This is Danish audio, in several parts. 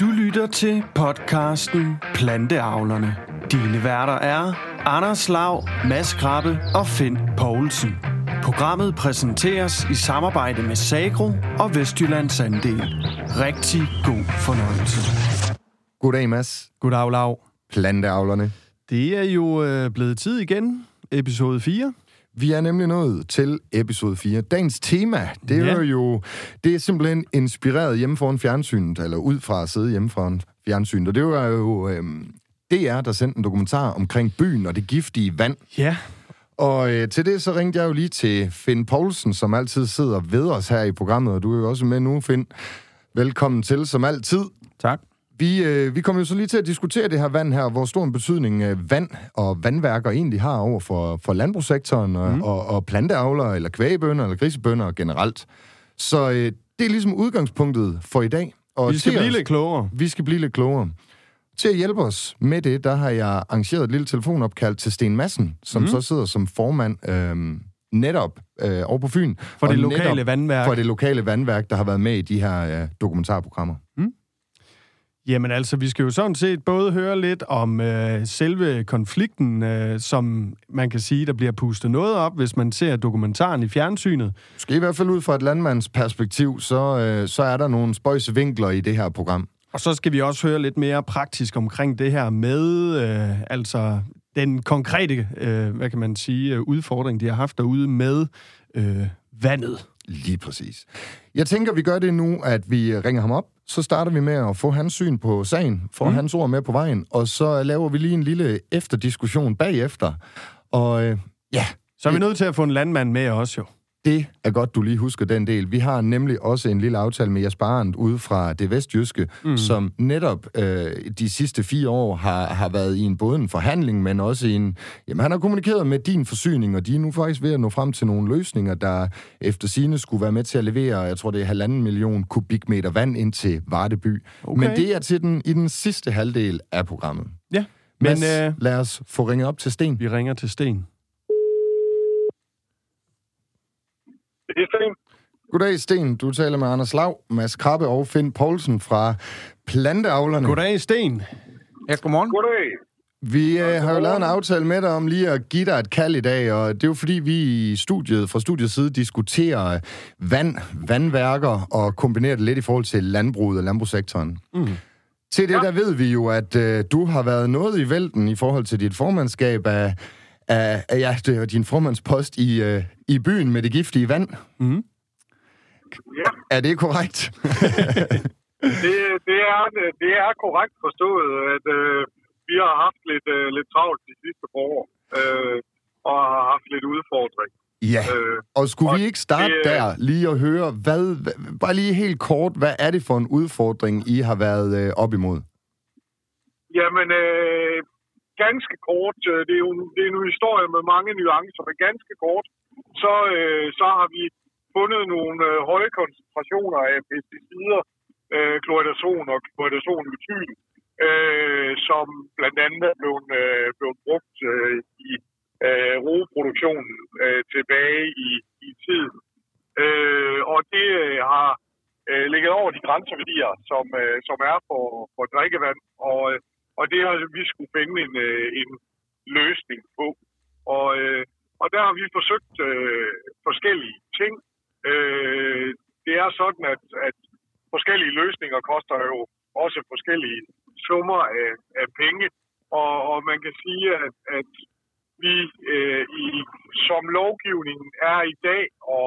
Du lytter til podcasten Planteavlerne. Dine værter er Anders Lav, Mads Krabbe og Finn Poulsen. Programmet præsenteres i samarbejde med Sagro og Vestjyllands Andel. Rigtig god fornøjelse. Goddag, Mads. Goddag, Lav. Planteavlerne. Det er jo øh, blevet tid igen. Episode 4. Vi er nemlig nået til episode 4. Dagens tema, det er Ja. jo det er simpelthen inspireret hjemme foran fjernsynet, eller ud fra at sidde hjemme foran fjernsynet. Og det var jo øhm, DR, der sendte en dokumentar omkring byen og det giftige vand. Ja, Og øh, til det så ringte jeg jo lige til Finn Poulsen, som altid sidder ved os her i programmet, og du er jo også med nu, Finn. Velkommen til, som altid. tak. Vi, øh, vi kommer jo så lige til at diskutere det her vand her, hvor stor en betydning øh, vand og vandværker egentlig har over for, for landbrugssektoren og, mm. og, og planteavlere, eller kvægebønder, eller grisebønder generelt. Så øh, det er ligesom udgangspunktet for i dag. Og Vi skal blive os- lidt klogere. vi skal blive lidt klogere. Til at hjælpe os med det, der har jeg arrangeret et lille telefonopkald til Sten Madsen, som mm. så sidder som formand øh, netop øh, over på Fyn. For det lokale vandværk. For det lokale vandværk, der har været med i de her øh, dokumentarprogrammer. Jamen altså, vi skal jo sådan set både høre lidt om øh, selve konflikten, øh, som man kan sige, der bliver pustet noget op, hvis man ser dokumentaren i fjernsynet. Måske i hvert fald ud fra et landmands perspektiv, så, øh, så er der nogle spøjse vinkler i det her program. Og så skal vi også høre lidt mere praktisk omkring det her med, øh, altså den konkrete, øh, hvad kan man sige, øh, udfordring, de har haft derude med øh, vandet. Lige præcis. Jeg tænker, vi gør det nu, at vi ringer ham op. Så starter vi med at få hans syn på sagen, få mm. hans ord med på vejen, og så laver vi lige en lille efterdiskussion bagefter. Og øh, ja, Så er vi nødt til at få en landmand med også jo. Det er godt, du lige husker den del. Vi har nemlig også en lille aftale med Jesper Arndt ude fra det vestjyske, mm. som netop øh, de sidste fire år har, har været i en både en forhandling, men også i en... Jamen, han har kommunikeret med din forsyning, og de er nu faktisk ved at nå frem til nogle løsninger, der efter sine skulle være med til at levere, jeg tror, det er halvanden million kubikmeter vand ind til Vardeby. Okay. Men det er til den, i den sidste halvdel af programmet. Ja, Men men Mads, øh, lad os få ringet op til Sten. vi ringer til Sten. Det er fint. Goddag, Sten. Du taler med Anders Lav, Mads Krabbe og Finn Poulsen fra Planteavlerne. Goddag, Sten. Ja, godmorgen. Goddag. Vi øh, har jo lavet en aftale med dig om lige at give dig et kald i dag, og det er jo fordi, vi i studiet, fra studiets side diskuterer vand, vandværker og kombinerer det lidt i forhold til landbruget og landbrugssektoren. Mm. Til det, der ved vi jo, at øh, du har været noget i vælten i forhold til dit formandskab af, af, af ja, det er din formandspost i, øh, i byen med det giftige vand. Mm. Ja, Er det korrekt? det, det, er, det er korrekt forstået, at øh, vi har haft lidt, øh, lidt travlt de sidste par år, øh, og har haft lidt udfordring. ja. Øh, Og skulle Og vi ikke starte det- der lige og høre, hvad, hvad, bare lige helt kort, hvad er det for en udfordring, I har været øh, op imod? jamen, øh, ganske kort, øh, det er jo det er en historie med mange nuancer, men ganske kort, så, øh, så har vi fundet nogle øh, høje koncentrationer af pesticider, øh, kloridazon og kloridazonmetyl, øh, som blandt andet er blevet, øh, blevet brugt øh, i øh, roeproduktionen øh, tilbage i, i tiden. Øh, og det øh, har øh, ligget over de grænseværdier, som, øh, som er for, for drikkevand, og, øh, og det har vi finde en, øh, en løsning på. Og, øh, og der har vi forsøgt øh, forskellige ting. Øh, det er sådan, at, at forskellige løsninger koster jo også forskellige summer af, af penge. Og, og man kan sige, at, at vi øh, i, som lovgivningen er i dag, og,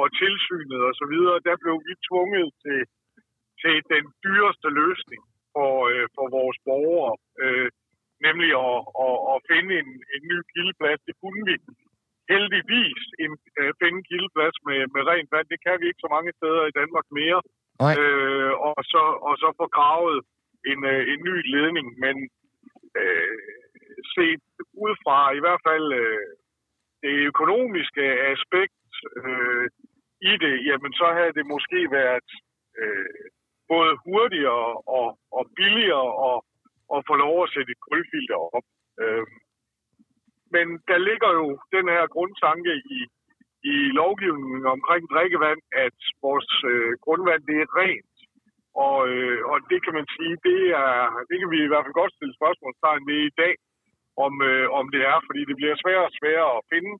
og tilsynet og så videre, der blev vi tvunget til, til den dyreste løsning for, øh, for vores borgere, øh, nemlig at, at, at finde en, en ny kildeplads. Det kunne vi heldigvis en, øh, finde en kildeplads med, rent vand. Det kan vi ikke så mange steder i Danmark mere. Nej. Øh, og, så, og så få gravet en, øh, en ny ledning. Men øh, set ud fra i hvert fald øh, det økonomiske aspekt øh, i det, jamen så havde det måske været øh, både hurtigere og, og billigere at, at få lov at sætte et kulfilter op. Øh, men der ligger jo den her grundtanke i, i lovgivningen omkring drikkevand, at vores øh, grundvand det er rent. Og, øh, og det kan man sige, det, er, det kan vi i hvert fald godt stille spørgsmålstegn ved i dag, om, øh, om det er, fordi det bliver sværere og sværere at finde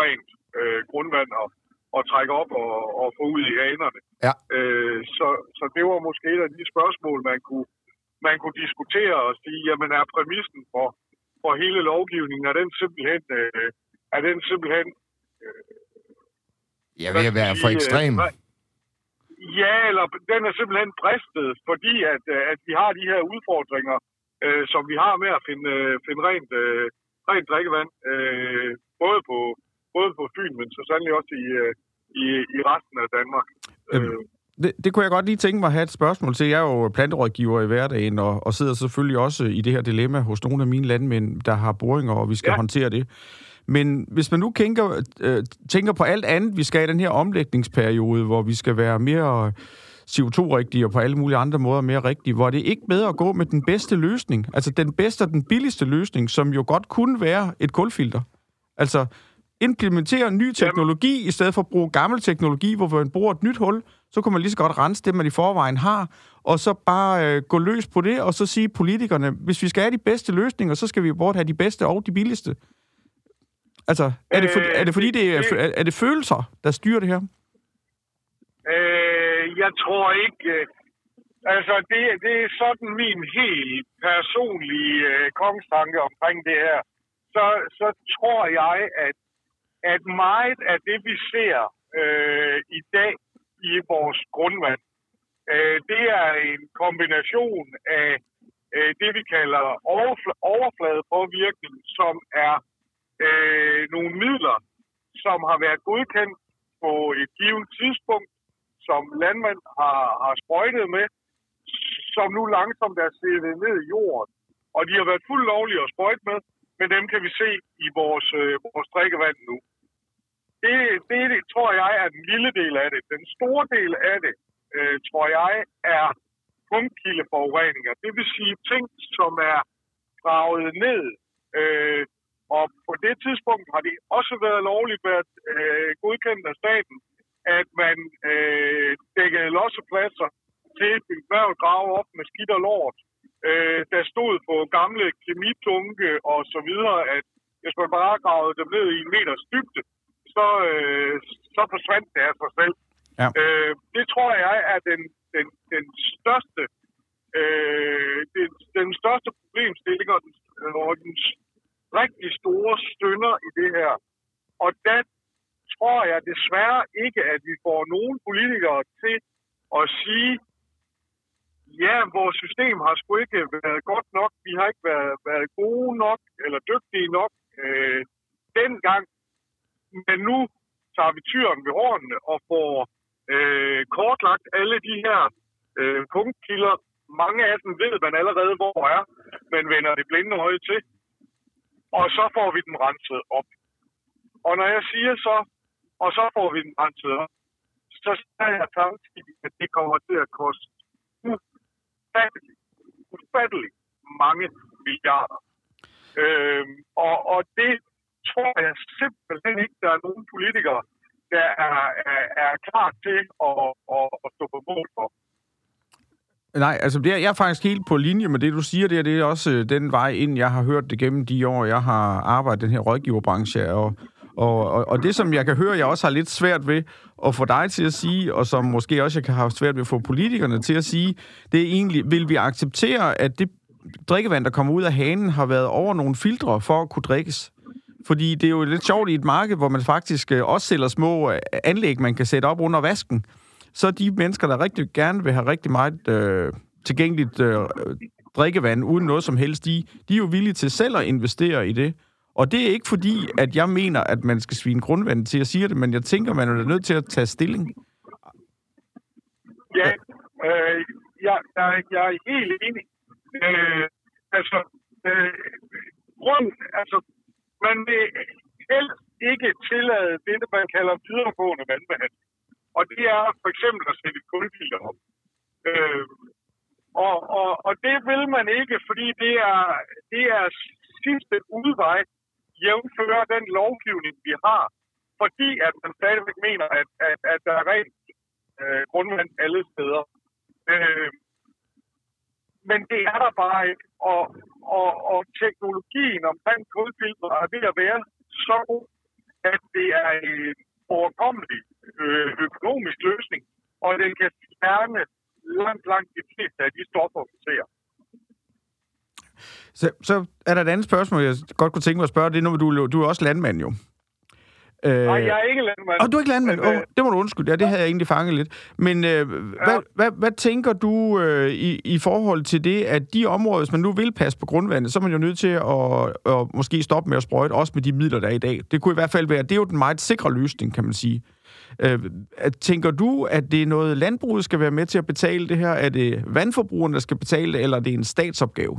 rent øh, grundvand og, og trække op og, og få ud i hanerne. Ja. Øh, så, så det var måske et af de spørgsmål, man kunne, man kunne diskutere og sige, jamen er præmissen for, for hele lovgivningen, er den simpelthen, øh, er den simpelthen Jeg vil være for ekstrem. Øh, ja, eller den er simpelthen bristet, fordi at, øh, at vi har de her udfordringer, øh, som vi har med at finde, øh, finde rent, øh, rent drikkevand, øh, både, på, både på Fyn, men så sandelig også i, øh, i, i resten af Danmark. Øhm, Øh, Det, det kunne jeg godt lige tænke mig at have et spørgsmål til. Jeg er jo planterådgiver i hverdagen, og, og sidder selvfølgelig også i det her dilemma hos nogle af mine landmænd, der har boringer, og vi skal. Ja. håndtere det. Men hvis man nu tænker, øh, tænker på alt andet, vi skal i den her omlægningsperiode, hvor vi skal være mere CO2-rigtige og på alle mulige andre måder mere rigtige, hvor det ikke bedre at gå med den bedste løsning, altså den bedste og den billigste løsning, som jo godt kunne være et kulfilter. Altså implementere ny teknologi, i stedet for at bruge gammel teknologi, hvor man bruger et nyt hul, så kunne man lige så godt rense det, man i forvejen har, og så bare øh, gå løs på det, og så sige politikerne, hvis vi skal have de bedste løsninger, så skal vi både have de bedste og de billigste. Altså, er det, for, Øh, er det fordi, det er, det- er det følelser, der styrer det her? Øh, jeg tror ikke... Øh, altså, det, det er sådan min helt personlige øh, kongstanke omkring det her. Så, så tror jeg, at, at meget af det, vi ser øh, i dag i vores grundvand, øh, det er en kombination af øh, det, vi kalder overfl- overfladepåvirkning, som er øh, nogle midler, som har været godkendt på et givet tidspunkt, som landmænd har, har sprøjtet med, som nu langsomt er sættet ned i jorden. Og de har været fuldt lovlige at sprøjte med, men dem kan vi se i vores, øh, vores drikkevand nu. Det, det, det tror jeg er den lille del af det. Den store del af det, øh, tror jeg, er punktkildeforureninger. Det vil sige ting, som er gravet ned. Øh, og på det tidspunkt har det også været lovligt været øh, godkendt af staten, at man øh, dækkede lossepladser til grave op med skidt og lort. Øh, der stod på gamle kemitunke og så videre, at hvis man bare gravede dem ned i en meters dybde, så, øh, så forsvandt det af sig selv. Ja. Øh, det tror jeg er den, den, den største øh, den, den største problemstilling og den, og den rigtig store stønder i det her. Og der tror jeg desværre ikke, at vi får nogen politikere til at sige, ja, vores system har sgu ikke været godt nok, vi har ikke været, været gode nok eller dygtige nok øh, dengang, men nu tager vi tyren ved hornene og får øh, kortlagt alle de her øh, punktkilder. Mange af dem ved man allerede, hvor er, men vender det blinde øje til. Og så får vi den renset op. Og når jeg siger så, og så får vi den renset op, så siger jeg samtidig, at det kommer til at koste ufattelig, ufattelig mange milliarder. Øhm, og, og det tror jeg simpelthen ikke, der er nogen politikere, der er, er, er klar til at, at, at stå på mål for. Nej, altså det er, jeg er faktisk helt på linje med det, du siger der. Det er også øh, den vej ind, jeg har hørt det gennem de år, jeg har arbejdet i den her rådgiverbranche. Og, og, og, og det, som jeg kan høre, jeg også har lidt svært ved at få dig til at sige, og som måske også jeg kan have svært ved at få politikerne til at sige, det er egentlig, vil vi acceptere, at det drikkevand, der kommer ud af hanen, har været over nogle filtre for at kunne drikkes? Fordi det er jo lidt sjovt i et marked, hvor man faktisk øh, også sælger små øh, anlæg, man kan sætte op under vasken. Så de mennesker, der rigtig gerne vil have rigtig meget øh, tilgængeligt øh, drikkevand uden noget som helst i, de er jo villige til selv at investere i det. Og det er ikke fordi, at jeg mener, at man skal svine grundvandet til at sige det, men jeg tænker, man er nødt til at tage stilling. Ja, øh, jeg, jeg, jeg er helt enig. Øh, altså, øh, grund, altså, man vil helst ikke tillade det, man kalder videregående vandbehandling. Og det er for eksempel at sætte et op. Øh, og, og, og det vil man ikke, fordi det er, det er sidste udvej, jævnfører den lovgivning, vi har. Fordi at man stadigvæk mener, at, at, at der er rent øh, grundvand alle steder. Øh, men det er der bare ikke. Og, og, og teknologien omkring kulfilter er ved at være så god, at det er øh, overkommeligt økonomisk løsning, og den kan fjerne langt, langt de fleste af de stoffer, vi ser. Så, så er der et andet spørgsmål, jeg godt kunne tænke mig at spørge. Det er nu, du, du er også landmand jo. Øh, Nej, jeg er ikke landmand. Og du er ikke landmand? Men, oh, det må du undskylde. Ja, det havde jeg egentlig fanget lidt. Men øh, ja. hvad, hvad, hvad tænker du øh, i, i forhold til det, at de områder, hvis man nu vil passe på grundvandet, så er man jo nødt til at, at måske stoppe med at sprøjte, også med de midler, der er i dag. Det kunne i hvert fald være, det er jo den meget sikre løsning, kan man sige. Øh, tænker du, at det er noget, landbruget skal være med til at betale det her? Er det vandforbrugerne, der skal betale det, eller er det en statsopgave?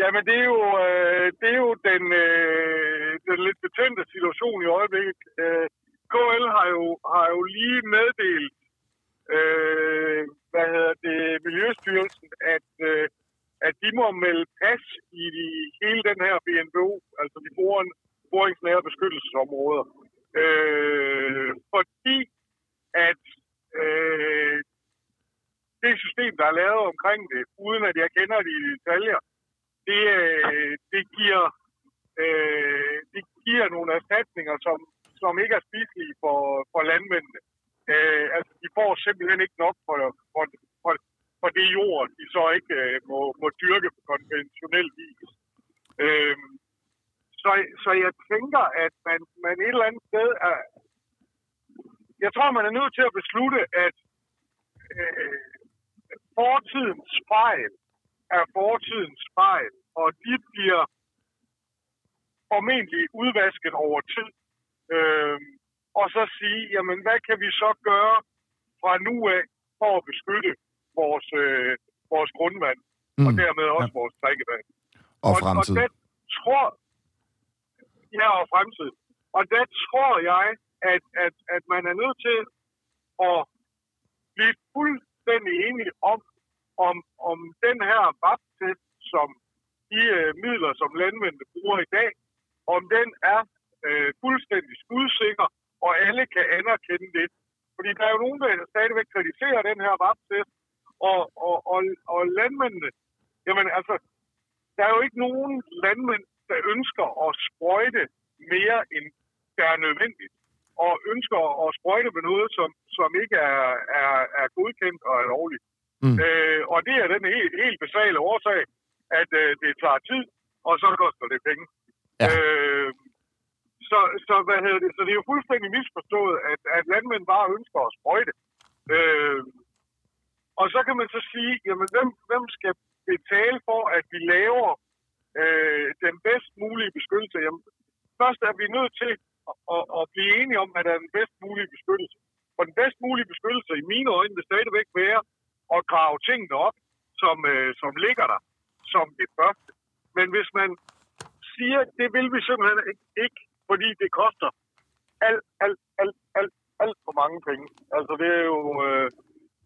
Jamen, det er jo, øh, det er jo den, øh, den lidt betændte situation i øjeblikket. Øh, KL har jo, har jo lige meddelt, øh, hvad hedder det, Miljøstyrelsen, at, øh, at de må melde pas i de, hele den her BNBO, altså de boring, boringsnære beskyttelsesområder. Øh, fordi at øh, det system, der er lavet omkring det, uden at jeg kender de detaljer, det, øh, det, giver, øh, det giver nogle erstatninger, som, som ikke er spiselige for, for landmændene. Øh, altså, de får simpelthen ikke nok for, for, for, for det jord, de så ikke øh, må, må dyrke på konventionel vis. Øh, så, så jeg tænker, at man, man et eller andet sted er... Jeg tror, man er nødt til at beslutte, at øh, fortidens fejl er fortidens fejl, og de bliver formentlig udvasket over tid. Øh, og så sige, jamen hvad kan vi så gøre fra nu af for at beskytte vores, øh, vores grundvand, mm. og dermed også ja. vores drikkevand. Og, og fremtid. Og der tror, her og fremtid. Og der tror jeg, at, at, at man er nødt til at blive fuldstændig enige om, om, om den her VAP-test, som de øh, midler, som landmændene bruger i dag, om den er øh, fuldstændig skudsikker, og alle kan anerkende det. Fordi der er jo nogen, der stadigvæk kritiserer den her VAP-test, og, og, og, og landmændene, jamen altså, der er jo ikke nogen landmænd, der ønsker at sprøjte mere, end der er nødvendigt, og ønsker at sprøjte med noget, som, som ikke er, er, er godkendt og er lovligt. Mm. Øh, og det er den helt, helt basale årsag, at øh, det tager tid, og så koster det penge. Ja. Øh, så, så, hvad hedder det? så det er jo fuldstændig misforstået, at, at landmænd bare ønsker at sprøjte. Øh, og så kan man så sige, jamen hvem, hvem skal betale for, at vi laver øh, den bedst mulige beskyttelse? Jamen, først er vi nødt til at, at, at blive enige om, at der er den bedst mulige beskyttelse. For den bedst mulige beskyttelse i mine øjne vil stadigvæk være at grave tingene op, som, øh, som ligger der som det første. Men hvis man siger, det vil vi simpelthen ikke, fordi det koster alt, alt, alt, alt, alt for mange penge. Altså det er jo, øh,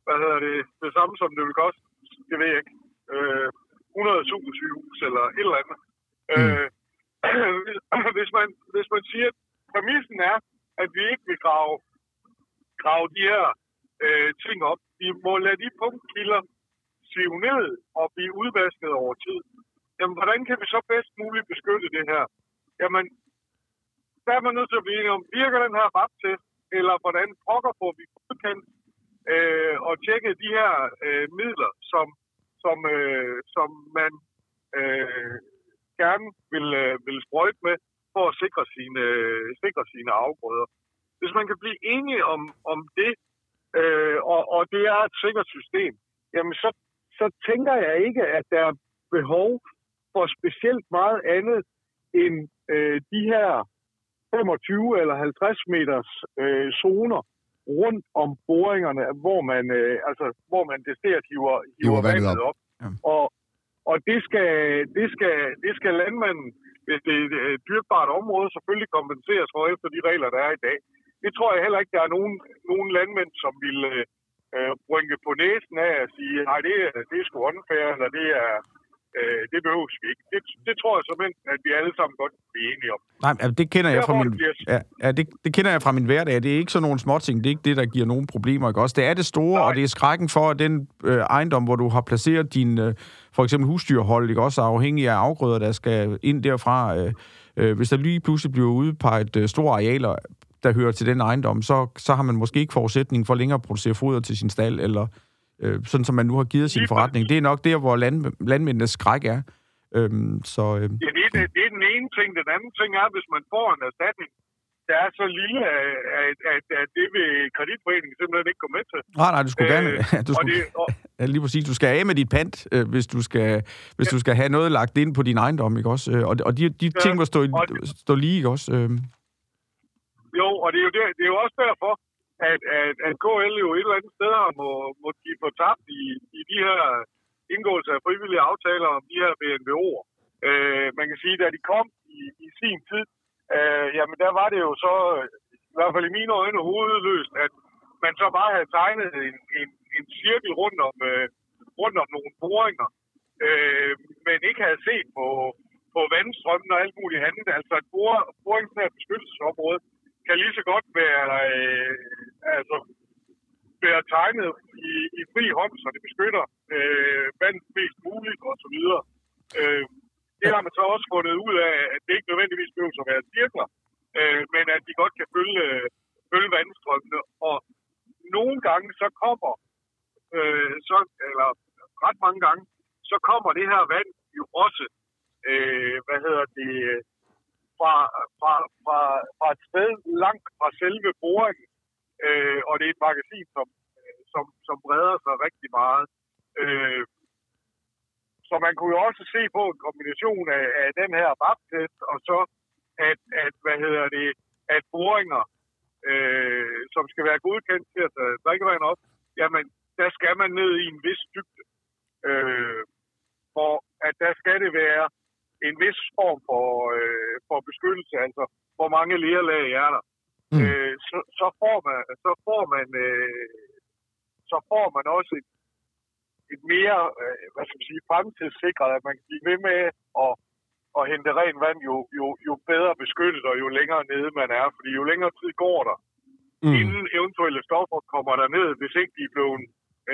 hvad hedder det, det samme som det vil koste, det ved jeg ikke, øh, 100.000 sygehus eller et eller andet. Mm. Øh, hvis, man, hvis man siger, at præmissen er, at vi ikke vil grave, grave de her øh, ting op. Vi må lade de punktkilder sive ned og blive udvasket over tid. Jamen, hvordan kan vi så bedst muligt beskytte det her? Jamen, der er man nødt til at blive enige om, virker den her RAP-test, eller hvordan pokker på vi godkendt øh, og tjekke de her øh, midler, som, som, øh, gerne vil, øh, vil sprøjte med, for at sikre sine, øh, sikre sine afgrøder. Hvis man kan blive enige om, om det, øh, og, og det er et sikkert system, jamen så så tænker jeg ikke, at der er behov for specielt meget andet end øh, de her 25 eller 50 meters øh, zoner rundt om boringerne, hvor man, øh, altså, hvor man decideret hiver, hiver vandet op. op. Og, det, skal, det, skal, det skal landmanden, hvis det er et dyrbart område, selvfølgelig kompenseres for efter de regler, der er i dag. Det tror jeg heller ikke, der er nogen, nogen landmænd, som vil, øh, øh, rynke på næsen af at sige, nej, det, det er sgu unfair, eller det er, Øh, det behøves vi ikke. Det, det tror jeg simpelthen, at vi alle sammen godt kan blive enige om. Nej, altså, det kender jeg fra min... Ja, ja det, det kender jeg fra min hverdag. Det er ikke sådan nogle småting. Det er ikke det, der giver nogen problemer. Ikke? Også det er det store, Nej. og det er skrækken for, at den øh, ejendom, hvor du har placeret din øh, for eksempel husdyrhold, ikke? også er afhængig af afgrøder, der skal ind derfra. Øh, øh, hvis der lige pludselig bliver udpeget øh, store arealer, der hører til den ejendom, så, så har man måske ikke forudsætning for længere at producere foder til sin stald, eller øh, sådan som man nu har givet sin forretning. Det er nok der, hvor land, landmændenes skræk er. Øhm, så øh, Ja, det, er, det, det er den ene ting. Den anden ting er, hvis man får en erstatning, der er så lille, at, at, at det vil kreditforeningen simpelthen ikke gå med til. nej, nej, du skulle Øh, gerne... du Og skulle, det, og, Ja, lige præcis. Du skal af med dit pant, øh, hvis, du skal, hvis du skal have noget lagt ind på din ejendom, ikke også? Øh, Og, og de, de Ja, ting må stå, i- og stå lige, ikke også? Øh, jo, og det er jo, der, det er jo også derfor, at, at, at KL jo et eller andet sted må, må give for tabt i, i de her indgåelser af frivillige aftaler om de her BNBO'er. Øh, man kan sige, da de kom i, i sin tid, øh, jamen der var det jo så, i hvert fald i mine øjne, hovedløst, at man så bare havde tegnet en, en, en cirkel rundt om, øh, rundt om nogle boringer, øh, men ikke havde set på, på vandstrømmen og alt muligt andet. Altså et bor, boringsnært beskyttelsesområde kan lige så godt være, øh, altså, være tegnet i, i fri hånd, så det beskytter øh, vandet mest muligt og så videre. Øh, det har man så også fundet ud af, at det ikke nødvendigvis behøver at være cirkler, øh, men at de godt kan følge, følge vandstrømmene. Og nogle gange så kommer, øh, så, eller ret mange gange, så kommer det her vand jo også, øh, hvad hedder det, fra, fra, fra, fra et sted langt fra selve boringen, øh, og det er et magasin, som, som, som breder sig rigtig meget. Øh, så man kunne jo også se på en kombination af, af den her VAP-test, og så at, at, hvad hedder det, at boringer, øh, som skal være godkendt til at tage drikkevand op, jamen, der skal man ned i en vis dybde. Øh, for at der skal det være en vis form for, øh, for beskyttelse, altså hvor mange lerlag er der. Mm. Øh, så, så får man, så får man, øh, så får man også et, et mere, øh, hvad skal man sige, fremtidssikret, at man kan blive ved med at, at hente ren vand, jo, jo, jo bedre beskyttet og jo længere nede man er. Fordi jo længere tid går der, mm. inden eventuelle stoffer kommer der ned, hvis ikke de er blevet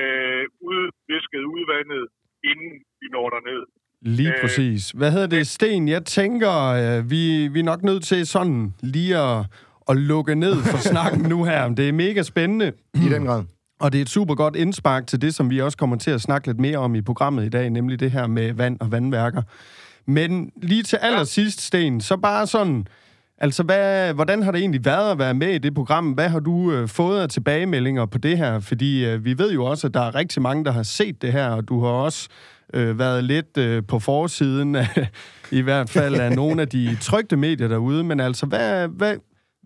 øh, udvisket, udvandet, inden de når derned. Lige Øh, præcis. Hvad hedder det, Sten? Jeg tænker, øh, vi, vi er nok nødt til sådan lige at, at lukke ned for snakken nu her. Det er mega spændende. I den grad. Og det er et super godt indspark til det, som vi også kommer til at snakke lidt mere om i programmet i dag, nemlig det her med vand og vandværker. Men lige til allersidst, Sten, så bare sådan, altså hvad, hvordan har det egentlig været at være med i det program? Hvad har du øh, fået af tilbagemeldinger på det her? Fordi øh, vi ved jo også, at der er rigtig mange, der har set det her, og du har også øh, været lidt øh, på forsiden, af, i hvert fald af nogle af de trygte medier derude. Men altså, hvad, hvad,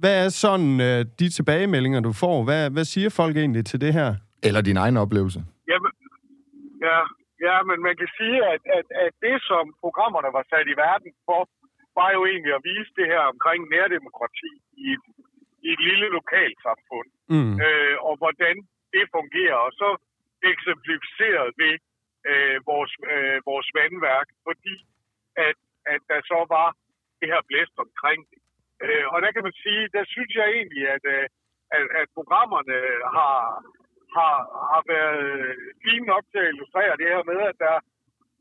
hvad er sådan øh, de tilbagemeldinger, du får? Hvad, hvad siger folk egentlig til det her? Eller din egen oplevelse. Jamen, ja, ja, men man kan sige, at, at, at det, som programmerne var sat i verden for, var jo egentlig at vise det her omkring nærdemokrati i et, i et lille lokalsamfund, Mm. øh, og hvordan det fungerer, og så eksemplificeret ved øh, vores, øh, vores vandværk, fordi at, at der så var det her blæst omkring det. Øh, og der kan man sige, der synes jeg egentlig, at, øh, at, at programmerne har, har, har været fine nok til at illustrere det her med, at der,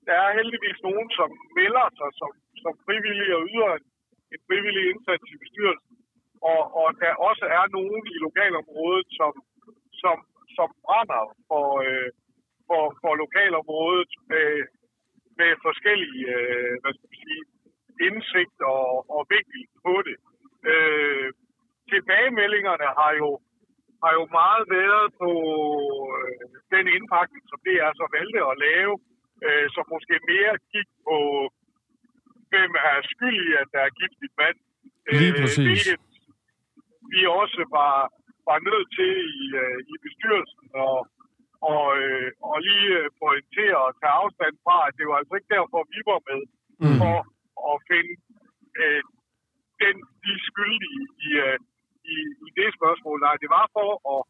der er heldigvis nogen, som melder sig som, som frivillige og yder en, en frivillig indsats i bestyrelsen. Og, og der også er nogen i lokalområdet, som, som, som brænder for, øh, for, for lokalområdet med, med forskellige øh, hvad skal man sige, indsigt og, og vinkel på det. Øh, tilbagemeldingerne har jo har jo meget været på øh, den indpakning, som det er så valgte at lave, øh, som måske mere gik på, hvem er skyld i, at der er giftigt vand. Lige præcis. hvilket vi også var, var nødt til i, øh, i bestyrelsen og, og, øh, og lige øh, pointere og tage afstand fra, at det var altså ikke derfor, vi var med Mm. for at finde øh, den, de skyldige i, øh, i, i det spørgsmål. Nej, det var for at,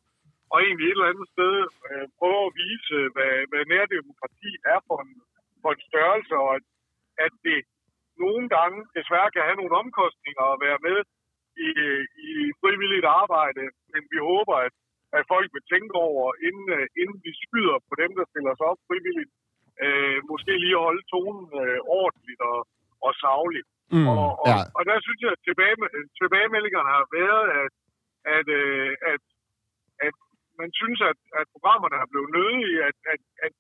og egentlig et eller andet sted øh, prøve at vise, hvad, hvad nærdemokrati er for en, for for en størrelse, og at, at det nogle gange desværre kan have nogle omkostninger at være med i, i frivilligt arbejde, men vi håber, at, at folk vil tænke over, inden, øh, inden vi skyder på dem, der stiller sig op frivilligt, øh, måske lige holde tonen øh, ordentligt og, og savligt. Mm, og, og, ja. og der synes jeg, at tilbage, tilbagemeldingerne har været, at, at, øh, at, at man synes, at, at programmerne er blevet nødige, at, at, at,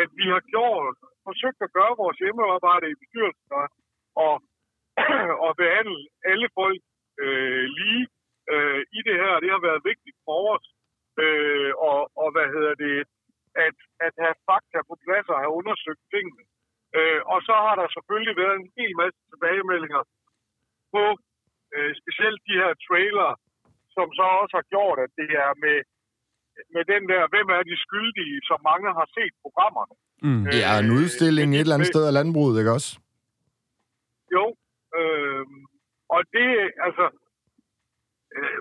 at vi har gjort, forsøgt at gøre vores hjemmearbejde i bestyrelsen og, og, og behandle alle folk øh, lige øh, i det her. Det har været vigtigt for os. Øh, og, og hvad hedder det? At, at have fakta på plads og have undersøgt tingene. Øh, og så har der selvfølgelig været en hel masse tilbagemeldinger på øh, specielt de her trailer, som så også har gjort, at det er med, med den der, hvem er de skyldige, som mange har set programmerne. Mm. Øh, det er en udstilling øh, et eller andet sted af landbruget, ikke også? Jo, øh, og det, altså, Øh,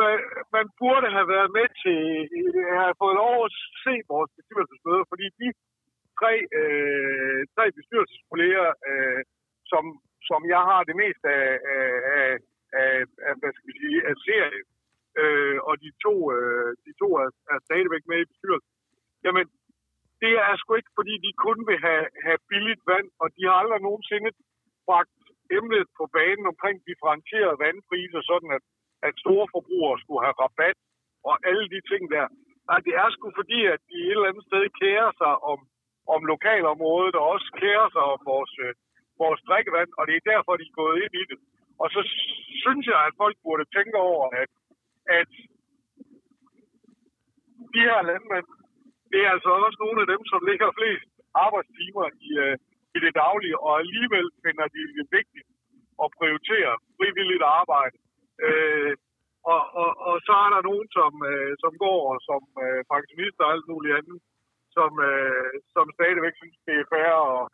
man, man burde have været med til, øh, have fået lov at se vores bestyrelsesmøde, fordi de tre, øh, tre bestyrelseskolleger, øh, som, som jeg har det mest af, af, af, af hvad skal vi sige, af serie, øh, og de to, øh, de to er, er stadigvæk med i bestyrelsen. Jamen, det er sgu ikke, fordi de kun vil have, have billigt vand, og de har aldrig nogensinde bragt emnet på banen omkring differentieret vandpriser, sådan at, at store forbrugere skulle have rabat og alle de ting der. Nej, det er sgu fordi, at de et eller andet sted kærer sig om, om lokalområdet og også kærer sig om vores, øh, vores drikkevand, og det er derfor, de er gået ind i det. Og så synes jeg, at folk burde tænke over, at, at de her landmænd, det er altså også nogle af dem, som ligger flest arbejdstimer i, øh, i det daglige, og alligevel finder de det vigtigt at prioritere frivilligt arbejde. Øh, og, og, og så er der nogen, som, øh, som går som øh, pensionister og alt muligt andet, som, øh, som stadigvæk synes, det er fair at,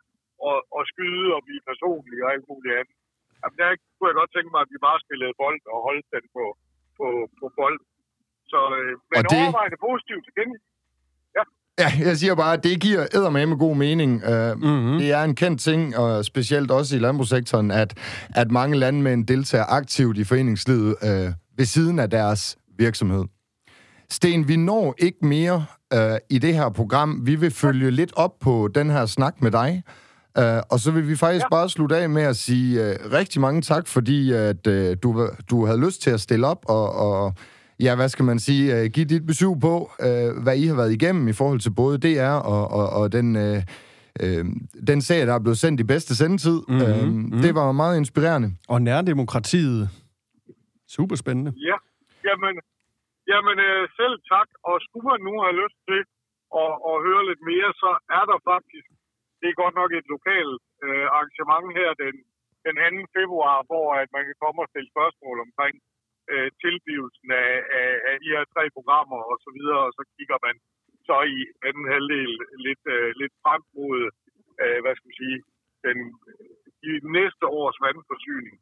at, at skyde og blive personlig og alt muligt andet. Jamen, der kunne jeg godt tænke mig, at vi bare spillede bold og holdt den på, på, på bold. Så, øh, men og det... overvejende positivt til gengæld. Ja. Jeg siger bare, at det giver med god mening. Uh, mm-hmm. Det er en kendt ting, og specielt også i landbrugssektoren, at, at mange landmænd deltager aktivt i foreningslivet uh, ved siden af deres virksomhed. Sten, vi når ikke mere uh, i det her program. Vi vil følge lidt op på den her snak med dig. Uh, og så vil vi faktisk ja. bare slutte af med at sige uh, rigtig mange tak, fordi at uh, du, du havde lyst til at stille op og, og ja, hvad skal man sige, uh, give dit besøg på, uh, hvad I har været igennem i forhold til både DR og, og, og den, uh, uh, den serie, der er blevet sendt i bedste sendetid. Mm-hmm. Uh, mm-hmm. Det var meget inspirerende. Og nærdemokratiet. Super spændende. Ja, jamen, jamen uh, selv tak. Og skulle man nu have lyst til at, at høre lidt mere, så er der faktisk det er godt nok et lokalt øh, arrangement her den, den 2. februar, hvor at man kan komme og stille spørgsmål omkring øh, tilblivelsen af, af, af de her tre programmer og så videre, og så kigger man så i anden halvdel lidt, øh, lidt frem mod, øh, hvad skal man sige, den, i næste års vandforsyning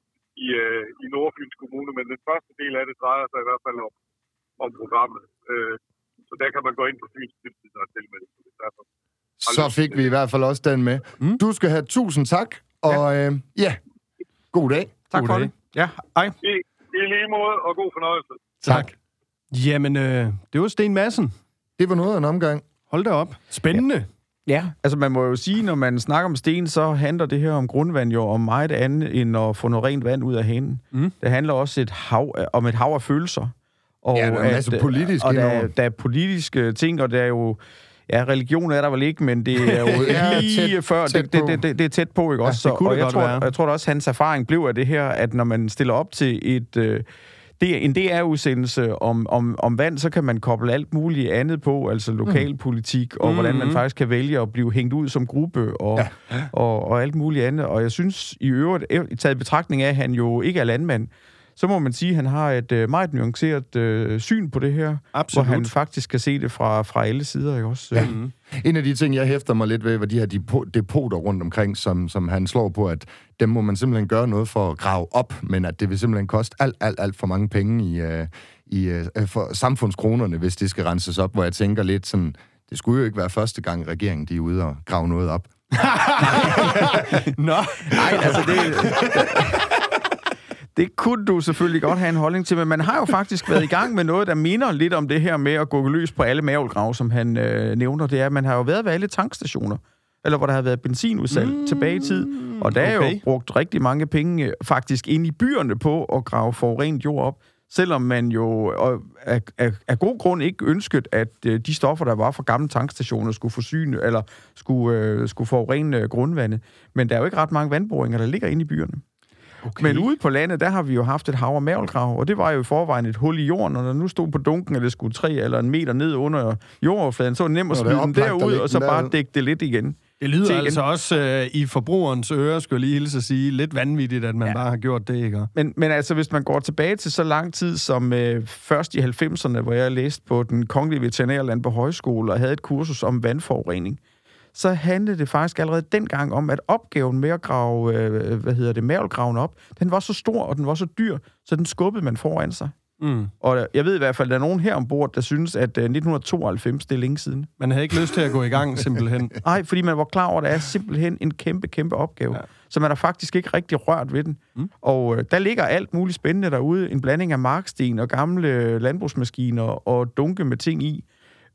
i, øh, i Nordfyns Kommune, men den første del af det drejer sig i hvert fald om, om programmet. Øh, så der kan man gå ind på Fyns og tilmelde sig. Derfor så fik vi i hvert fald også den med. Mm. Du skal have tusind tak, og ja, øh, ja god dag. Tak god for dag. det. Ja, hej. I, måde, og god fornøjelse. Tak. Jamen, øh, det var Sten Madsen. Det var noget af en omgang. Hold da op. Spændende. Ja. ja, altså man må jo sige, når man snakker om sten, så handler det her om grundvand jo om meget andet, end at få noget rent vand ud af hanen. Mm. Det handler også et hav, om et hav af følelser. Og ja, der er en masse politiske og der, der er politiske ting, og der er jo Ja, religion er der vel ikke, men det er jo ja, lige tæt, før. Tæt det, det, det, det er tæt på, ikke ja, også? Så, og jeg tror, være. jeg tror også, hans erfaring blev af det her, at når man stiller op til et... Øh, det, en DR-udsendelse om, om, om vand, så kan man koble alt muligt andet på, altså lokalpolitik, mm. og hvordan man mhm. faktisk kan vælge at blive hængt ud som gruppe, og, ja. og, og alt muligt andet. Og jeg synes i øvrigt, taget betragtning af, at han jo ikke er landmand, så må man sige, at han har et øh, meget nuanceret øh, syn på det her, Absolut. hvor han faktisk kan se det fra, fra alle sider. Ikke også? Ja. Mm. En af de ting, jeg hæfter mig lidt ved, var de her depoter rundt omkring, som, som han slår på, at dem må man simpelthen gøre noget for at grave op, men at det vil simpelthen koste alt, alt, alt for mange penge i, uh, i uh, for samfundskronerne, hvis det skal renses op, hvor jeg tænker lidt sådan, det skulle jo ikke være første gang, regeringen de er ude og grave noget op. Nå. Nej, altså det... Det kunne du selvfølgelig godt have en holdning til, men man har jo faktisk været i gang med noget, der minder lidt om det her med at gå løs på alle mavelgrav, som han øh, nævner. Det er, at man har jo været ved alle tankstationer, eller hvor der har været benzinudsalg mm, tilbage i tid. Og der okay. er jo brugt rigtig mange penge øh, faktisk ind i byerne på at grave forurenet jord op selvom man jo af, af, af god grund ikke ønskede, at øh, de stoffer, der var fra gamle tankstationer, skulle forsyne eller skulle, øh, skulle forurene øh, grundvandet. Men der er jo ikke ret mange vandboringer, der ligger inde i byerne. Okay. Men ude på landet, der har vi jo haft et hav og mavelgrav, og det var jo i forvejen et hul i jorden, og når nu stod på dunken, at det skulle tre eller en meter ned under jordoverfladen, så var det nemt at smide den derud, og så bare dække det lidt igen. Det lyder altså også øh, i forbrugerens øre, skulle jeg lige hilse at sige, lidt vanvittigt, at man ja. bare har gjort det, ikke? Men, men altså, hvis man går tilbage til så lang tid som øh, først i 90'erne, hvor jeg læste på den kongelige veterinærland på højskole og havde et kursus om vandforurening, så handlede det faktisk allerede dengang om, at opgaven med at grave, øh, hvad hedder det, mavelgraven op, den var så stor, og den var så dyr, så den skubbede man foran sig. Mm. Og jeg ved i hvert fald, at der er nogen her ombord, der synes, at 1992, øh, det er længe siden. Man havde ikke lyst til at gå i gang, simpelthen. Nej, fordi man var klar over, at det er simpelthen en kæmpe, kæmpe opgave. Ja. Så man har faktisk ikke rigtig rørt ved den. Mm. Og øh, der ligger alt muligt spændende derude. En blanding af marksten og gamle landbrugsmaskiner og dunke med ting i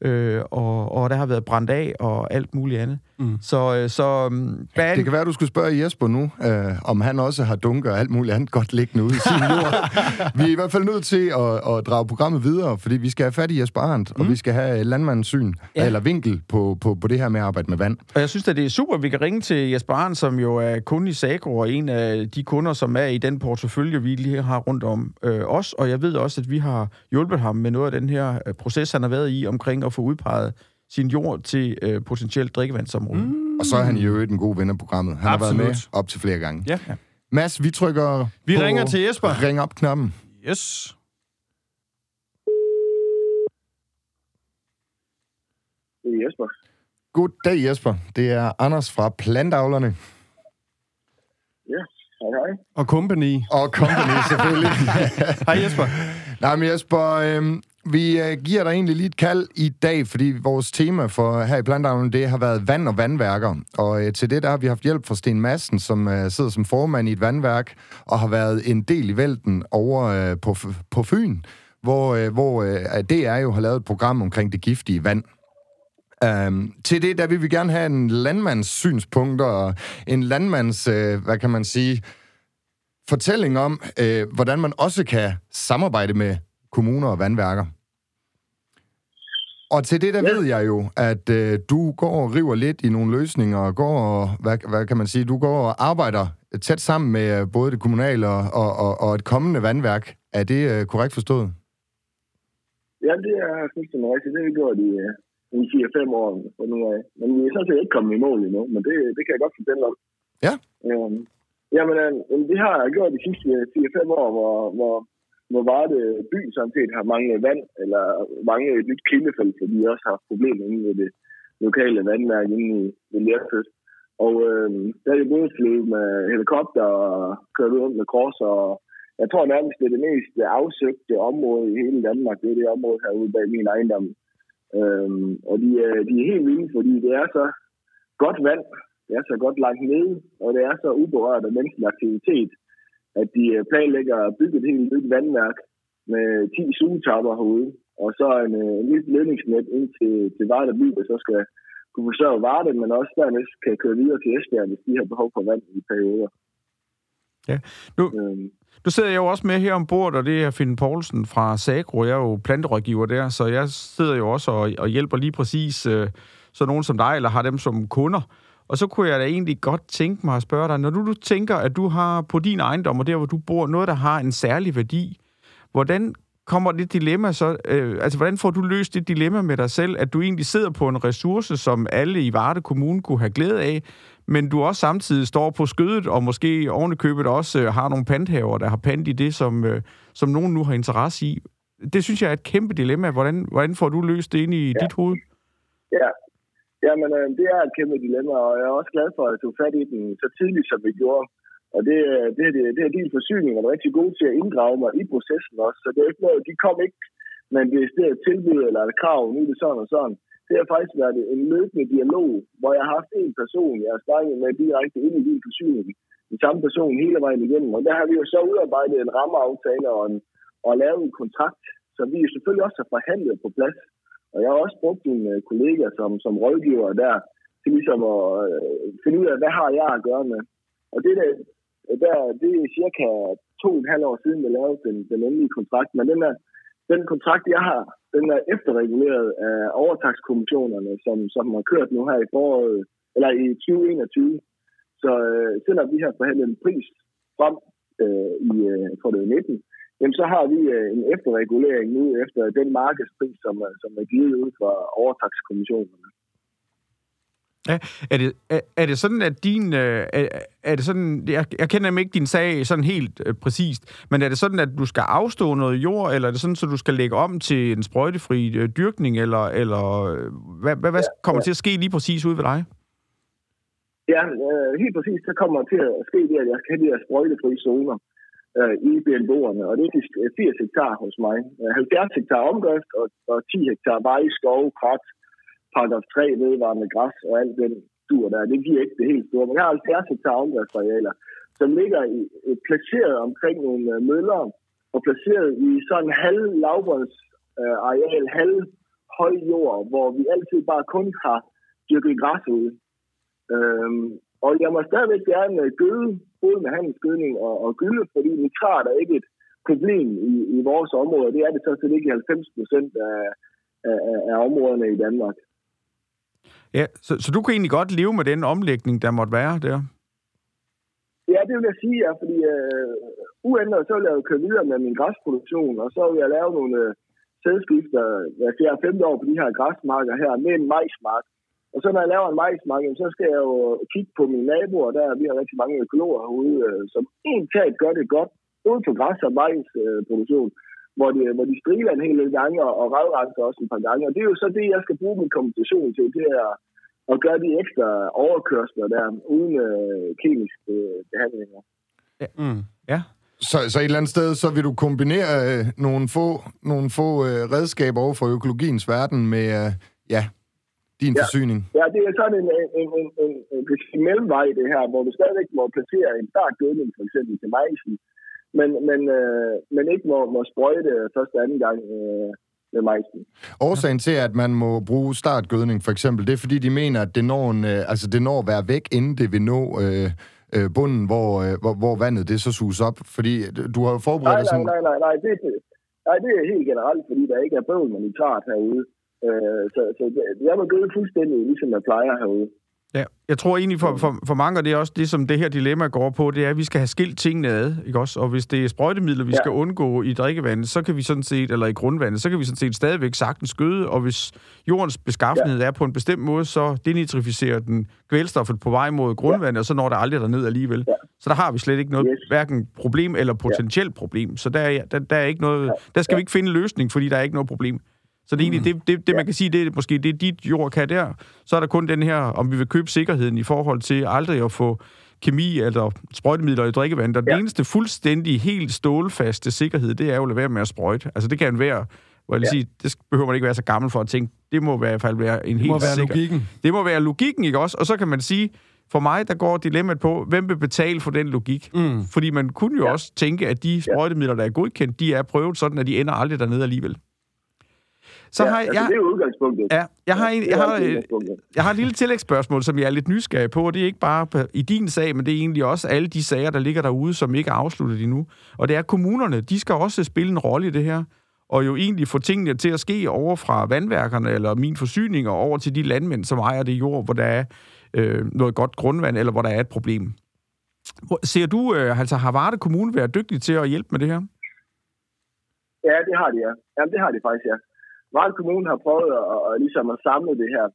øh, og, og der har været brændt af og alt muligt andet. Mm. Så, øh, så um, Det kan være, du skulle spørge Jesper nu, øh, om han også har dunker og alt muligt andet godt liggende ude i sin jord. vi er i hvert fald nødt til at, at drage programmet videre, fordi vi skal have fat i Jesper Arndt, mm. og vi skal have landmandens syn, ja. eller vinkel på, på, på det her med at arbejde med vand. Og jeg synes, at det er super, at vi kan ringe til Jesper Arndt, som jo er kunde i Sagro, og en af de kunder, som er i den portefølje, vi lige har rundt om øh, os. Og jeg ved også, at vi har hjulpet ham med noget af den her øh, proces, han har været i omkring at få udpeget sin jord til øh, potentielt drikkevandsområde. Mm. Og så er han jo en god ven af programmet. Han Absolut. har været med op til flere gange. Ja. ja. Mads, vi trykker Vi ringer til Jesper. Ring op knappen. Yes. Det er Jesper. Goddag, Jesper. Det er Anders fra Plantavlerne. Ja, hej hej. Og company. Og company, selvfølgelig. hej Jesper. Nej, men Jesper, øh, vi øh, giver dig egentlig lige et kald i dag, fordi vores tema for her i Plantavlen, det har været vand og vandværker. Og øh, til det der har vi haft hjælp fra Sten Madsen, som øh, sidder som formand i et vandværk, og har været en del i vælten over øh, på, på Fyn, hvor, øh, hvor øh, DR jo har lavet et program omkring det giftige vand. Um, til det, der vil vi gerne have en landmands synspunkt og en landmands, øh, hvad kan man sige, fortælling om, øh, hvordan man også kan samarbejde med kommuner og vandværker. Og til det, der ja. ved jeg jo, at øh, du går og river lidt i nogle løsninger, og går og, hvad, hvad kan man sige, du går og arbejder tæt sammen med øh, både det kommunale og, og, og, og et kommende vandværk. Er det øh, korrekt forstået? Ja, det er fuldstændig rigtigt. Det har vi gjort i, øh, i 4-5 år for nu af. Men vi er sådan set ikke kommet i mål endnu, men det, det kan jeg godt fortælle om. Ja. Øhm, jamen, øh, det har jeg gjort de sidste 4-5 år, hvor, hvor hvor var det øh, byen sådan set har manglet vand, eller mange et nyt kildefelt, fordi de også har problemer inde ved det lokale vandværk inde i, ved Og øh, der er jo både flyvet med helikopter og kørt rundt med kors, og jeg tror nærmest, det er det mest afsøgte område i hele Danmark. Det er det område herude bag min ejendom. Øh, og de, øh, de er helt vilde, fordi det er så godt vand, det er så godt langt nede, og det er så uberørt af menneskelig aktivitet, at de øh, planlægger at bygge et helt nyt vandværk med 10 sugetapper herude, og så en, øh, en nyt ledningsnet ind til, til Varde by, der så skal kunne forsørge Varde, men også dernæst kan køre videre til Esbjerg, hvis de har behov for vand i perioder. Ja, nu, øhm. du sidder jeg jo også med her ombord, og det er Finn Poulsen fra Sagro. Jeg er jo planterådgiver der, så jeg sidder jo også og, og hjælper lige præcis øh, så nogen som dig, eller har dem som kunder. Og så kunne jeg da egentlig godt tænke mig at spørge dig, når du, du tænker, at du har på din ejendom, og der hvor du bor, noget, der har en særlig værdi, hvordan kommer det dilemma så, øh, altså hvordan får du løst det dilemma med dig selv, at du egentlig sidder på en ressource, som alle i Varde Kommune kunne have glæde af, men du også samtidig står på skødet, og måske ovenikøbet også øh, har nogle panthaver, der har pant i det, som, øh, som nogen nu har interesse i. Det synes jeg er et kæmpe dilemma. Hvordan, hvordan får du løst det ind i ja. dit hoved? Ja, Jamen, øh, det er et kæmpe dilemma, og jeg er også glad for, at du fat i den så tidligt, som vi gjorde. Og det, øh, det, det, det er din forsyning, og er rigtig god til at inddrage mig i processen også. Så det er ikke noget, de kom ikke men det er et tilbud eller et krav, nu er det sådan og sådan. det har faktisk været en løbende dialog, hvor jeg har haft en person, jeg har snakket med direkte ind i din forsyning, den samme person hele vejen igennem. Og der har vi jo så udarbejdet en rammeaftale og, en, og lavet en kontrakt, som vi jo selvfølgelig også har forhandlet på plads. Og jeg har også brugt mine øh, kollegaer som, som rådgiver der, til ligesom at øh, finde ud af, hvad har jeg at gøre med. Og det, der, der, det er cirka to og en halv år siden, vi lavede den, den endelige kontrakt. Men den, er, den kontrakt, jeg har, den er efterreguleret af overtagskommissionerne, som, som har kørt nu her i foråret, eller i 2021. Så øh, selvom vi har forhandlet en pris frem øh, i øh, for det 19, jamen så har vi øh, en efterregulering nu efter den markedspris, som, som er givet ud fra overtagskommissionerne. Ja, er det, er, er det sådan, at din... Øh, er, er det sådan, jeg, jeg kender ikke din sag sådan helt øh, præcist, men er det sådan, at du skal afstå noget jord, eller er det sådan, at du skal lægge om til en sprøjtefri øh, dyrkning, eller, eller øh, hvad, hvad, hvad ja, kommer ja. til at ske lige præcis ud ved dig? Ja, øh, helt præcis, så kommer til at ske det, at jeg skal have de her sprøjtefri zoner øh, i BNB'erne, og det er 80 øh, hektar hos mig. Øh, 70 hektar omgørst og, og 10 hektar vej, skov, krat, paragraf 3 vedvarende græs og alt den dur der. Det giver ikke det helt store. Men jeg har 70 hektar omgørsarealer, som ligger i, placeret omkring nogle øh, møller og placeret i sådan en halv lavbundsareal, øh, halv høj jord, hvor vi altid bare kun har dyrket græs ud. Øhm, og jeg må stadigvæk gerne gøde, både med handelsgødning og, og gylde, fordi nitrat er ikke et problem i, i vores område. Det er det så set ikke i 90 procent af, af, af områderne i Danmark. Ja, så, så du kan egentlig godt leve med den omlægning, der måtte være der? Ja, det vil jeg sige, ja, fordi øh, uændret, så vil jeg jo køre videre med min græsproduktion, og så vil jeg lave nogle øh, sædskifter hver fjerde femte år på de her græsmarker her med en majsmark. Og så når jeg laver en majsmark, så skal jeg jo kigge på mine naboer, der vi har rigtig mange økologer herude, øh, som egentlig gør det godt, både på græs og majsproduktion. Hvor de, hvor de striler en hel del gange og, røvrenser også et par gange. Og det er jo så det, jeg skal bruge min kompensation til, det er at gøre de ekstra overkørsler der, uden øh, kemiske øh, behandlinger. Ja. Mm. ja. Så, så et eller andet sted, så vil du kombinere øh, nogle få, nogle få øh, redskaber over for økologiens verden med, øh, ja, din ja. forsyning? Ja, det er sådan en, en, en, en, en, en mellemvej, det her, hvor du stadigvæk må placere en startgødning, for eksempel til majsen, men, men, øh, men ikke må, må sprøjte første anden gang øh, med majsen. Årsagen til, at man må bruge startgødning for eksempel, det er fordi, de mener, at det når, en, øh, altså, det når at være væk, inden det vil nå... Øh, øh, bunden, hvor, øh, hvor, hvor vandet det så suges op? Fordi du har jo forberedt dig sådan... Nej, nej, nej, nej, det, nej, det er helt generelt, fordi der ikke er bøvl med nitrat herude. Øh, så, så jeg må gøde fuldstændig, ligesom jeg plejer herude. Ja, jeg tror egentlig for, for, for mange, og det er også det, som det her dilemma går på, det er, at vi skal have skilt tingene ad, ikke også? Og hvis det er sprøjtemidler, vi ja. skal undgå i drikkevandet, så kan vi sådan set, eller i grundvandet, så kan vi sådan set stadigvæk sagtens gøde, og hvis jordens beskaffenhed ja. er på en bestemt måde, så denitrificerer den kvælstoffet på vej mod grundvandet, ja. og så når der aldrig derned alligevel. Ja. Så der har vi slet ikke noget, yes. hverken problem eller potentielt ja. problem. Så der er, der, der er ikke noget, der skal ja. vi ikke finde en løsning, fordi der er ikke noget problem. Så det er egentlig det, det, det man kan sige, det er måske det, dit jord kan der. Så er der kun den her, om vi vil købe sikkerheden i forhold til aldrig at få kemi eller sprøjtemidler i drikkevand. Og ja. den eneste fuldstændig helt stålfaste sikkerhed, det er jo at lade være med at sprøjte. Altså det kan være, hvor jeg ja. sige, det behøver man ikke være så gammel for at tænke, det må i hvert fald være en det helt må være sikker. logikken. Det må være logikken, ikke også? Og så kan man sige, for mig, der går dilemmaet på, hvem vil betale for den logik? Mm. Fordi man kunne jo ja. også tænke, at de sprøjtemidler, der er godkendt, de er prøvet sådan, at de ender aldrig dernede alligevel. Så ja, har jeg, altså, det er udgangspunktet. Ja, jeg har, en, jeg, har, jeg har et lille tillægsspørgsmål, som jeg er lidt nysgerrig på, og det er ikke bare i din sag, men det er egentlig også alle de sager, der ligger derude, som ikke er afsluttet endnu. Og det er kommunerne, de skal også spille en rolle i det her, og jo egentlig få tingene til at ske over fra vandværkerne eller min forsyning og over til de landmænd, som ejer det jord, hvor der er øh, noget godt grundvand, eller hvor der er et problem. Ser du, øh, altså har Varde Kommune været dygtig til at hjælpe med det her? Ja, det har de, ja. Jamen, det har de faktisk, ja. Varde Kommune har prøvet at, at, at, ligesom at samle det her.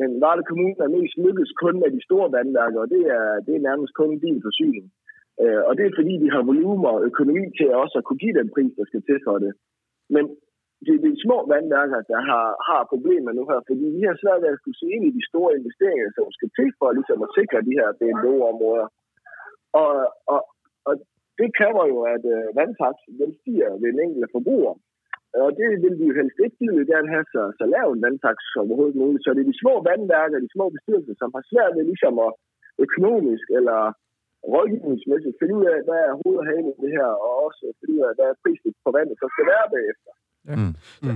Men Varde Kommune er mest lykkedes kun med de store vandværker, og det er, det er nærmest kun din forsyning. Øh, og det er fordi, de har volumen og økonomi til også at kunne give den pris, der skal til for det. Men det er de små vandværker, der har, har problemer nu her, fordi vi har svært ved at kunne se ind i de store investeringer, som skal til for ligesom at sikre de her BNO-områder. Og, og, og det kræver jo, at øh, vandtaksen stiger ved en enkelt forbruger. Og det vil vi jo helst ikke. De vil gerne have så, så lav en vandtaks som overhovedet muligt. Så det er de små vandværker, de små bestyrelser, som har svært ved ligesom at økonomisk eller rådgivningsmæssigt finde ud af, hvad er hoved og hale i det her, og også finde ud af, hvad er prisen på vandet, så skal være bagefter. Mm.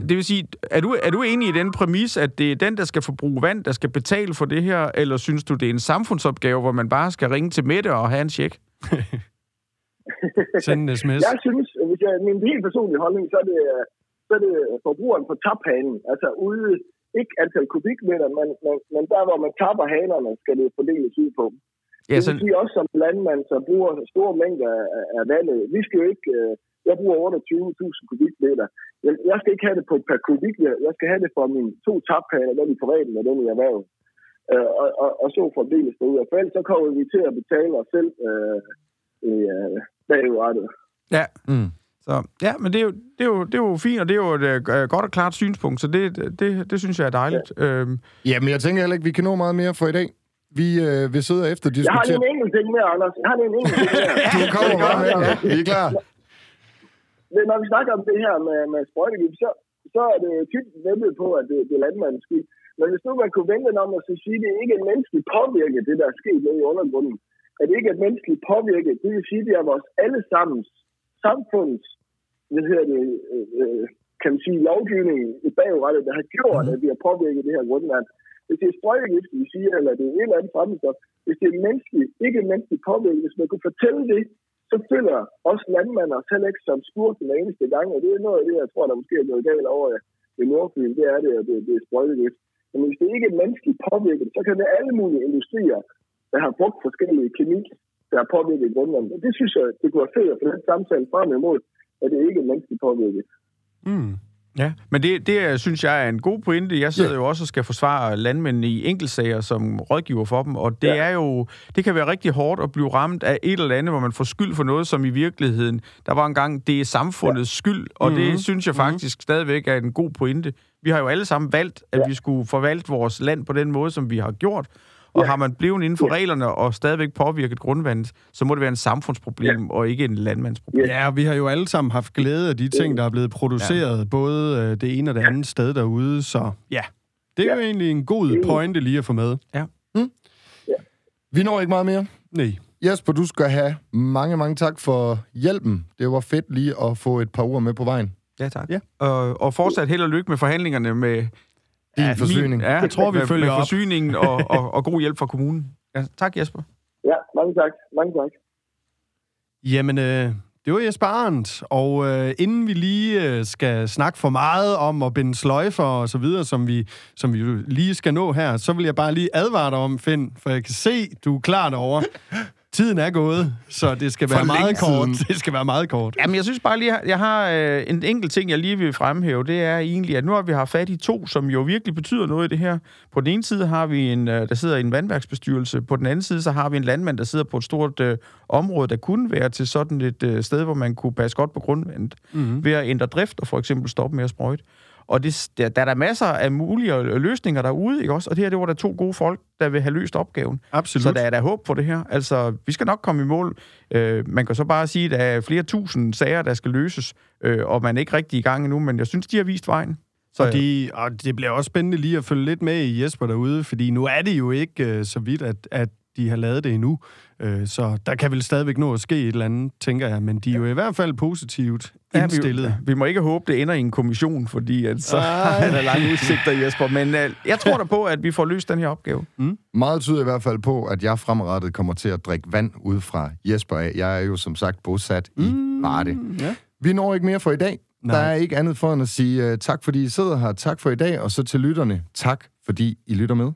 Det vil sige, er du, er du enig i den præmis, at det er den, der skal forbruge vand, der skal betale for det her, eller synes du, det er en samfundsopgave, hvor man bare skal ringe til Mette og have en check? Send en sms. Jeg synes, hvis jeg, min helt personlige holdning, så er det, så er det forbrugeren på taphanen. Altså ude, ikke antal kubikmeter, men, men, men der, hvor man tapper hanerne, skal det fordeles ud på. Ja, det vil sige også som landmand, så bruger store mængder af, af vandet. Vi skal jo ikke... Øh, jeg bruger 28.000 kubikmeter. Jeg, jeg skal ikke have det på per kubikmeter. Jeg skal have det for mine to taphaner, den i privaten og den i erhvervet. Øh, og, og, og så fordeles det ud. For ellers så kommer vi til at betale os selv øh, øh, bagudrettet. Ja. Mm. Så, ja, men det er, jo, det, er jo, det er jo fint, og det er jo et uh, godt og klart synspunkt, så det, det, det synes jeg er dejligt. Ja. Øhm. Jamen, jeg tænker heller ikke, vi kan nå meget mere for i dag. Vi øh, vil sidde efter diskutere... Jeg har lige en enkelt ting mere, Anders. Jeg har lige en enkelt ting mere. du kommer bare med. Ja, vi er klar. Men når vi snakker om det her med, med sprøjtegift, så, så er det tit ventet på, at det, det er landmandens skyld. Men hvis nu man kunne vente om at så sige, at det ikke er menneskeligt påvirket, det der er sket nede i undergrunden, at det ikke er menneskeligt påvirket, det vil sige, at det er vores allesammens samfunds, hvad hedder det, øh, kan man sige, lovgivning i bagrettet, der har gjort, at vi har påvirket det her grundvand. Hvis det er sprøjtegift, vi siger, eller det er et eller andet fremmedstof, hvis det er menneskeligt, ikke menneskeligt påvirket, hvis man kunne fortælle det, så føler også landmænd os heller ikke som skurken hver eneste gang, og det er noget af det, jeg tror, der måske er noget galt over i Nordfyn, det er det, og det, det er sprøjtegift. Men hvis det ikke er menneskeligt påvirket, så kan det alle mulige industrier, der har brugt forskellige kemi, der har påvirket grundvandet. Og det synes jeg, det kunne være fedt at få den samtale frem imod, at det ikke er menneskeligt påvirket. Mm. Ja, men det, det synes jeg er en god pointe. Jeg sidder ja. jo også og skal forsvare landmændene i enkeltsager som rådgiver for dem, og det ja. er jo det kan være rigtig hårdt at blive ramt af et eller andet, hvor man får skyld for noget, som i virkeligheden, der var engang, det er samfundets ja. skyld, og mm-hmm. det synes jeg mhm. faktisk mm-hmm. stadigvæk er en god pointe. Vi har jo alle sammen valgt, at ja. vi skulle forvalte vores land på den måde, som vi har gjort, og ja. har man blevet inden for ja. reglerne og stadigvæk påvirket grundvandet, så må det være en samfundsproblem ja. og ikke en landmandsproblem. Ja, vi har jo alle sammen haft glæde af de ting, der er blevet produceret, ja. både øh, det ene og det andet sted derude, så ja, det er ja. jo egentlig en god pointe lige at få med. Ja. Hmm? ja. Vi når ikke meget mere. Nej. Jesper, du skal have mange, mange tak for hjælpen. Det var fedt lige at få et par ord med på vejen. Ja, tak. Ja. Og, og fortsat held og lykke med forhandlingerne med din ja, forsyning. Min, ja, jeg tror, vi med, følger med op. forsyningen og, og, og god hjælp fra kommunen. Ja, tak, Jesper. Ja, mange tak. Mange tak. Jamen, øh, det var Jesper Arndt, og øh, inden vi lige øh, skal snakke for meget om at binde sløjfer og så videre, som vi, som vi lige skal nå her, så vil jeg bare lige advare dig om, Finn, for jeg kan se, du er klar derovre. Tiden er gået, så det skal være meget kort. Det skal være meget kort. Jamen, jeg synes bare lige, jeg har øh, en enkelt ting, jeg lige vil fremhæve. Det er egentlig, at nu har vi haft fat i to, som jo virkelig betyder noget i det her. På den ene side har vi en, øh, der sidder i en vandværksbestyrelse. På den anden side, så har vi en landmand, der sidder på et stort øh, område, der kunne være til sådan et øh, sted, hvor man kunne passe godt på grundvandet. Mm-hmm. Ved at ændre drift og for eksempel stoppe med at sprøjte. Og det, der, der er der masser af mulige løsninger derude, ikke også? Og det her, det var der to gode folk, der vil have løst opgaven. Absolut. Så der er der håb på det her. Altså, vi skal nok komme i mål. Øh, man kan så bare sige, at der er flere tusind sager, der skal løses, øh, og man er ikke rigtig i gang endnu, men jeg synes, de har vist vejen. Så, og, de, og det bliver også spændende lige at følge lidt med i Jesper derude, fordi nu er det jo ikke øh, så vidt, at, at de har lavet det endnu. Øh, så der kan vel stadigvæk nå at ske et eller andet, tænker jeg. Men de er jo i hvert fald positivt indstillet. Ja, vi, vi må ikke håbe, det ender i en kommission, fordi at så har der lange udsigter, Jesper. Men uh, jeg tror da på, at vi får løst den her opgave. Mm. Meget tyder i hvert fald på, at jeg fremadrettet kommer til at drikke vand ud fra Jesper af. Jeg er jo som sagt bosat mm, i Varde. Ja. Vi når ikke mere for i dag. Nej. Der er ikke andet for end at sige uh, tak, fordi I sidder her. Tak for i dag, og så til lytterne. Tak, fordi I lytter med.